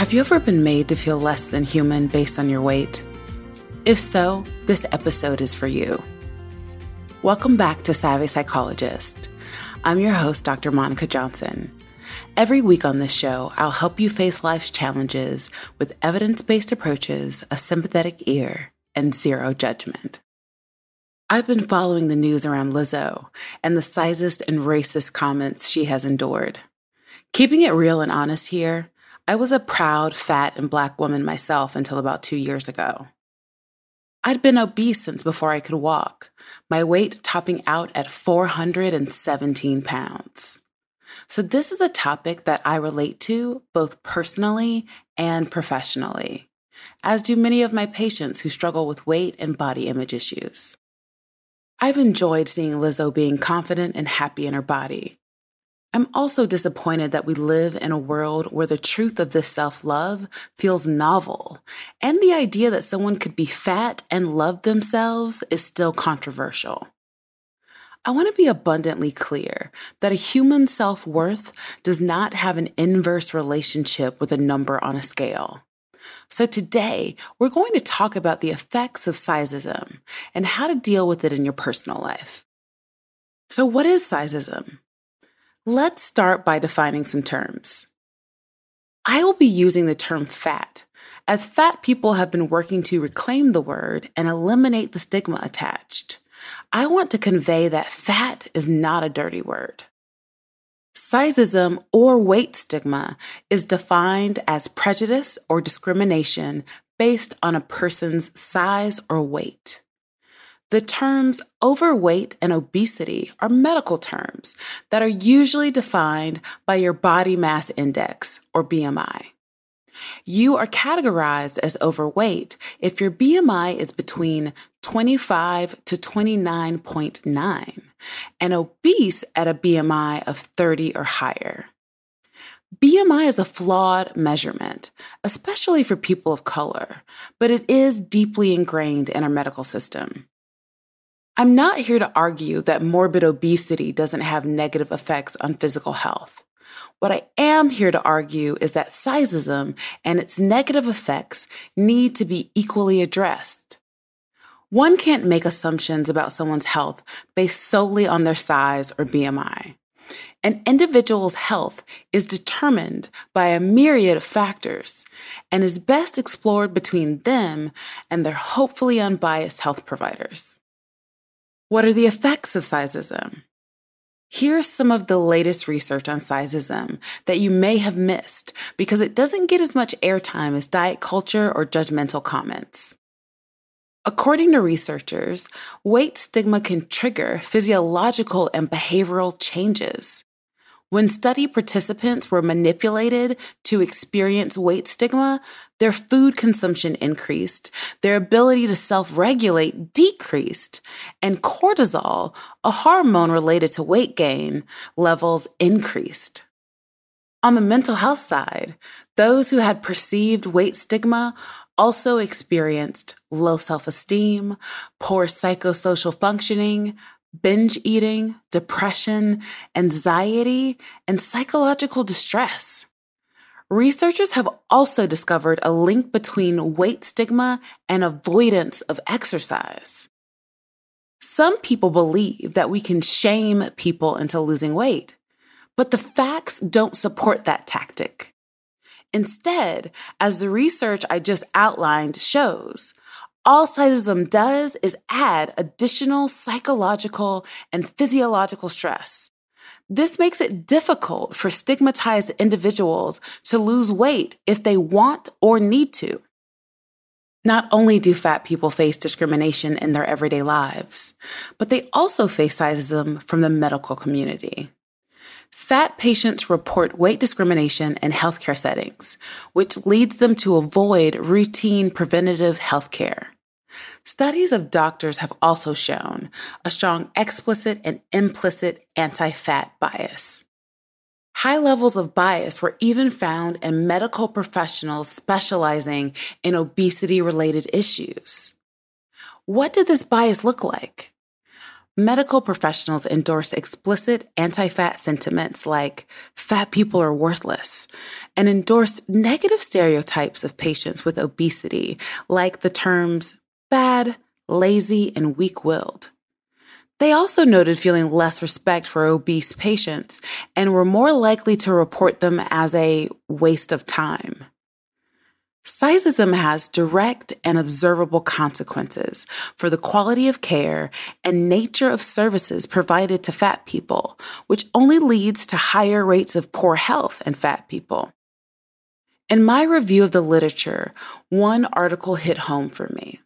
Have you ever been made to feel less than human based on your weight? If so, this episode is for you. Welcome back to Savvy Psychologist. I'm your host, Dr. Monica Johnson. Every week on this show, I'll help you face life's challenges with evidence based approaches, a sympathetic ear, and zero judgment. I've been following the news around Lizzo and the sizeist and racist comments she has endured. Keeping it real and honest here, I was a proud, fat, and black woman myself until about two years ago. I'd been obese since before I could walk, my weight topping out at 417 pounds. So, this is a topic that I relate to both personally and professionally, as do many of my patients who struggle with weight and body image issues. I've enjoyed seeing Lizzo being confident and happy in her body, I'm also disappointed that we live in a world where the truth of this self love feels novel, and the idea that someone could be fat and love themselves is still controversial. I want to be abundantly clear that a human self worth does not have an inverse relationship with a number on a scale. So, today we're going to talk about the effects of sizeism and how to deal with it in your personal life. So, what is sizeism? Let's start by defining some terms. I will be using the term fat, as fat people have been working to reclaim the word and eliminate the stigma attached. I want to convey that fat is not a dirty word. Sizeism or weight stigma is defined as prejudice or discrimination based on a person's size or weight. The terms overweight and obesity are medical terms that are usually defined by your body mass index or BMI. You are categorized as overweight if your BMI is between 25 to 29.9 and obese at a BMI of 30 or higher. BMI is a flawed measurement, especially for people of color, but it is deeply ingrained in our medical system. I'm not here to argue that morbid obesity doesn't have negative effects on physical health. What I am here to argue is that sizeism and its negative effects need to be equally addressed. One can't make assumptions about someone's health based solely on their size or BMI. An individual's health is determined by a myriad of factors and is best explored between them and their hopefully unbiased health providers. What are the effects of sizeism? Here's some of the latest research on sizeism that you may have missed because it doesn't get as much airtime as diet culture or judgmental comments. According to researchers, weight stigma can trigger physiological and behavioral changes. When study participants were manipulated to experience weight stigma, their food consumption increased, their ability to self regulate decreased, and cortisol, a hormone related to weight gain, levels increased. On the mental health side, those who had perceived weight stigma also experienced low self esteem, poor psychosocial functioning, binge eating, depression, anxiety, and psychological distress. Researchers have also discovered a link between weight stigma and avoidance of exercise. Some people believe that we can shame people into losing weight, But the facts don't support that tactic. Instead, as the research I just outlined shows, all sizeism does is add additional psychological and physiological stress. This makes it difficult for stigmatized individuals to lose weight if they want or need to. Not only do fat people face discrimination in their everyday lives, but they also face sizeism from the medical community. Fat patients report weight discrimination in healthcare settings, which leads them to avoid routine preventative healthcare. Studies of doctors have also shown a strong explicit and implicit anti fat bias. High levels of bias were even found in medical professionals specializing in obesity related issues. What did this bias look like? Medical professionals endorse explicit anti fat sentiments like fat people are worthless and endorse negative stereotypes of patients with obesity, like the terms bad, lazy, and weak willed. They also noted feeling less respect for obese patients and were more likely to report them as a waste of time. Sizeism has direct and observable consequences for the quality of care and nature of services provided to fat people, which only leads to higher rates of poor health in fat people. In my review of the literature, one article hit home for me.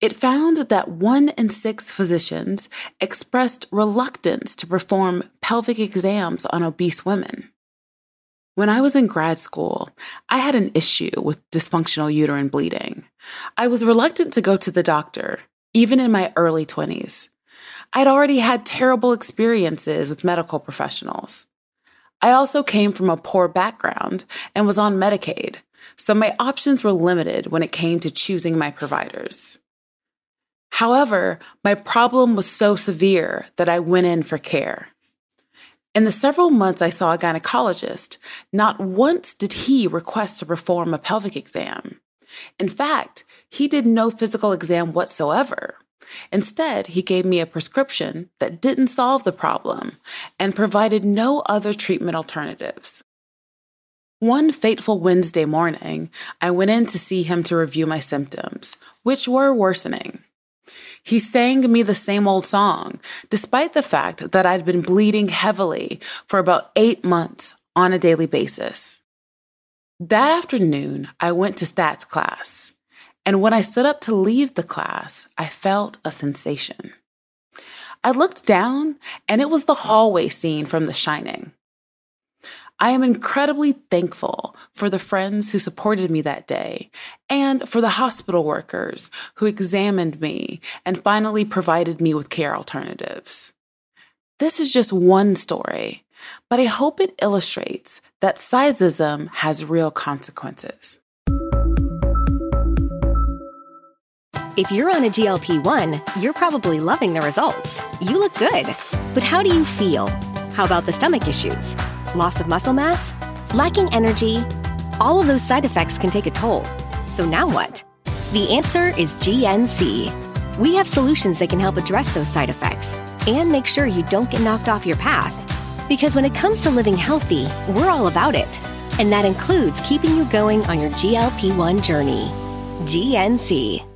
It found that one in six physicians expressed reluctance to perform pelvic exams on obese women. When I was in grad school, I had an issue with dysfunctional uterine bleeding. I was reluctant to go to the doctor, even in my early 20s. I'd already had terrible experiences with medical professionals. I also came from a poor background and was on Medicaid, so my options were limited when it came to choosing my providers. However, my problem was so severe that I went in for care. In the several months I saw a gynecologist, not once did he request to perform a pelvic exam. In fact, he did no physical exam whatsoever. Instead, he gave me a prescription that didn't solve the problem and provided no other treatment alternatives. One fateful Wednesday morning, I went in to see him to review my symptoms, which were worsening. He sang me the same old song, despite the fact that I'd been bleeding heavily for about eight months on a daily basis. That afternoon, I went to stats class, and when I stood up to leave the class, I felt a sensation. I looked down, and it was the hallway scene from The Shining. I am incredibly thankful for the friends who supported me that day and for the hospital workers who examined me and finally provided me with care alternatives. This is just one story, but I hope it illustrates that sizeism has real consequences. If you're on a GLP 1, you're probably loving the results. You look good. But how do you feel? How about the stomach issues? Loss of muscle mass, lacking energy, all of those side effects can take a toll. So now what? The answer is GNC. We have solutions that can help address those side effects and make sure you don't get knocked off your path. Because when it comes to living healthy, we're all about it. And that includes keeping you going on your GLP 1 journey. GNC.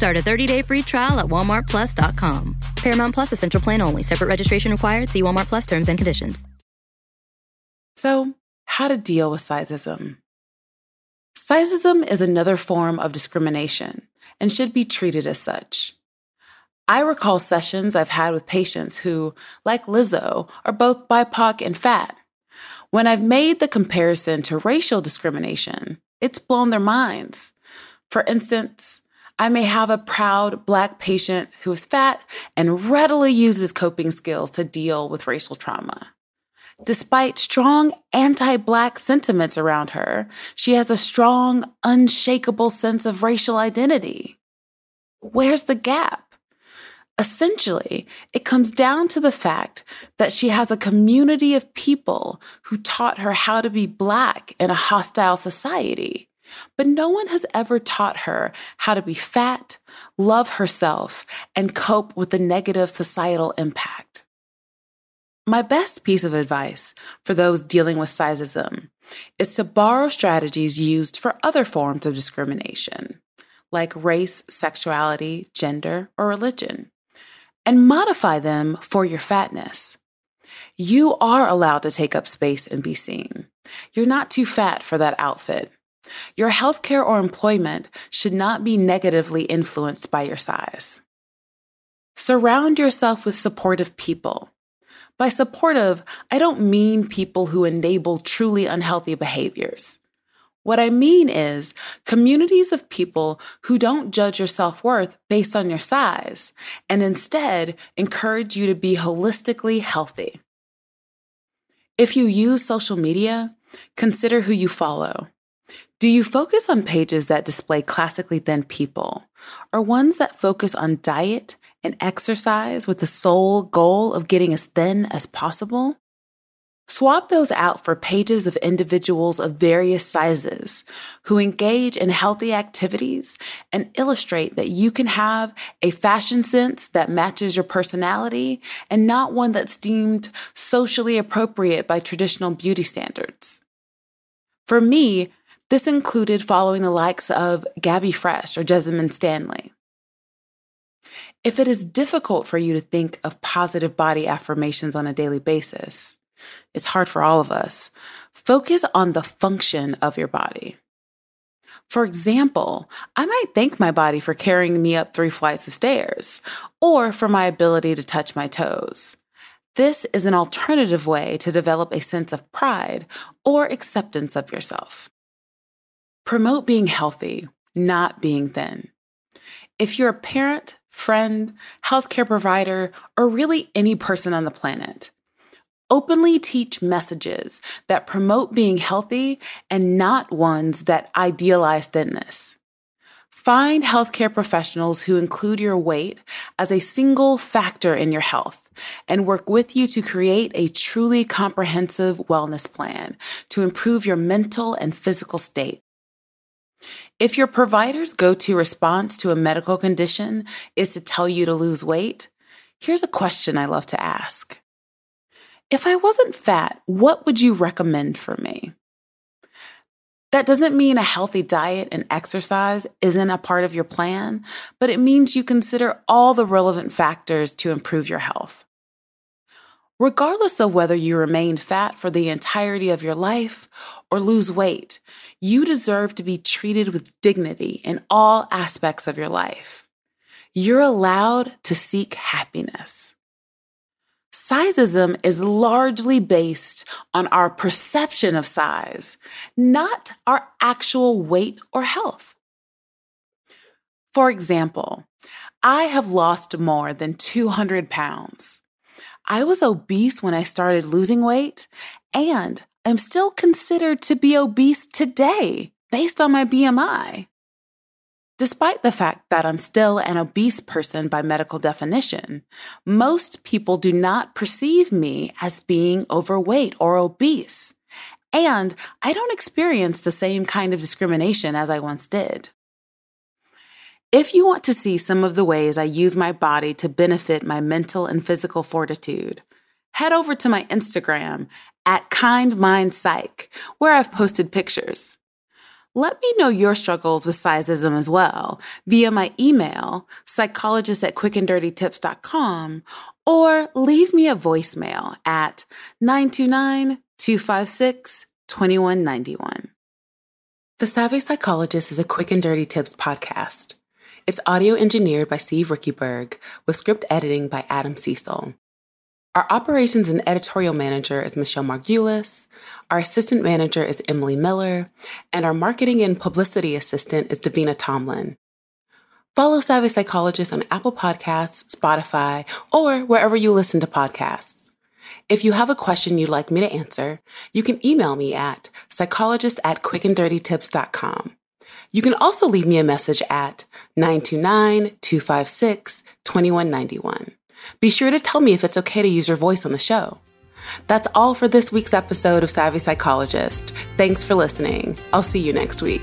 Start a 30-day free trial at walmartplus.com. Paramount Plus essential plan only. Separate registration required. See Walmart Plus terms and conditions. So, how to deal with sizeism. Sizeism is another form of discrimination and should be treated as such. I recall sessions I've had with patients who, like Lizzo, are both BIPOC and fat. When I've made the comparison to racial discrimination, it's blown their minds. For instance, I may have a proud black patient who is fat and readily uses coping skills to deal with racial trauma. Despite strong anti black sentiments around her, she has a strong, unshakable sense of racial identity. Where's the gap? Essentially, it comes down to the fact that she has a community of people who taught her how to be Black in a hostile society. But no one has ever taught her how to be fat, love herself, and cope with the negative societal impact. My best piece of advice for those dealing with sizeism is to borrow strategies used for other forms of discrimination, like race, sexuality, gender, or religion and modify them for your fatness. You are allowed to take up space and be seen. You're not too fat for that outfit. Your healthcare or employment should not be negatively influenced by your size. Surround yourself with supportive people. By supportive, I don't mean people who enable truly unhealthy behaviors. What I mean is communities of people who don't judge your self worth based on your size and instead encourage you to be holistically healthy. If you use social media, consider who you follow. Do you focus on pages that display classically thin people or ones that focus on diet and exercise with the sole goal of getting as thin as possible? Swap those out for pages of individuals of various sizes who engage in healthy activities and illustrate that you can have a fashion sense that matches your personality and not one that's deemed socially appropriate by traditional beauty standards. For me, this included following the likes of GabiFresh or Jessamyn Stanley. If it is difficult for you to think of positive body affirmations on a daily basis, it's hard for all of us. Focus on the function of your body. For example, I might thank my body for carrying me up three flights of stairs or for my ability to touch my toes. This is an alternative way to develop a sense of pride or acceptance of yourself. Promote being healthy, not being thin. If you're a parent, friend, healthcare provider, or really any person on the planet, openly teach messages that promote being healthy and not ones that idealize thinness. Find healthcare professionals who include your weight as a single factor in your health and work with you to create a truly comprehensive wellness plan to improve your mental and physical state. If your provider's go to response to a medical condition is to tell you to lose weight, here's a question I love to ask if I wasn't fat, what would you recommend for me? That doesn't mean a healthy diet and exercise isn't a part of your plan, but it means you consider all the relevant factors to improve your health. Regardless of whether you remain fat for the entirety of your life or lose weight, you deserve to be treated with dignity in all aspects of your life. You're allowed to seek happiness. Sizeism is largely based on our perception of size, not our actual weight or health. For example, I have lost more than 200 pounds. I was obese when I started losing weight, and I'm still considered to be obese today based on my BMI. Despite the fact that I'm still an obese person by medical definition, most people do not perceive me as being overweight or obese. And I don't experience the same kind of discrimination as I once did. If you want to see some of the ways I use my body to benefit my mental and physical fortitude, head over to my Instagram at Kind Mind Psych, where I've posted pictures. Let me know your struggles with sizeism as well via my email, psychologist at quickanddirtytips.com, or leave me a voicemail at 929 256 2191. The Savvy Psychologist is a quick and dirty tips podcast. It's audio engineered by Steve Riekeberg with script editing by Adam Cecil. Our operations and editorial manager is Michelle Margulis. Our assistant manager is Emily Miller. And our marketing and publicity assistant is Davina Tomlin. Follow Savvy Psychologist on Apple Podcasts, Spotify, or wherever you listen to podcasts. If you have a question you'd like me to answer, you can email me at psychologist at quickanddirtytips.com. You can also leave me a message at 929-256-2191. Be sure to tell me if it's okay to use your voice on the show. That's all for this week's episode of Savvy Psychologist. Thanks for listening. I'll see you next week.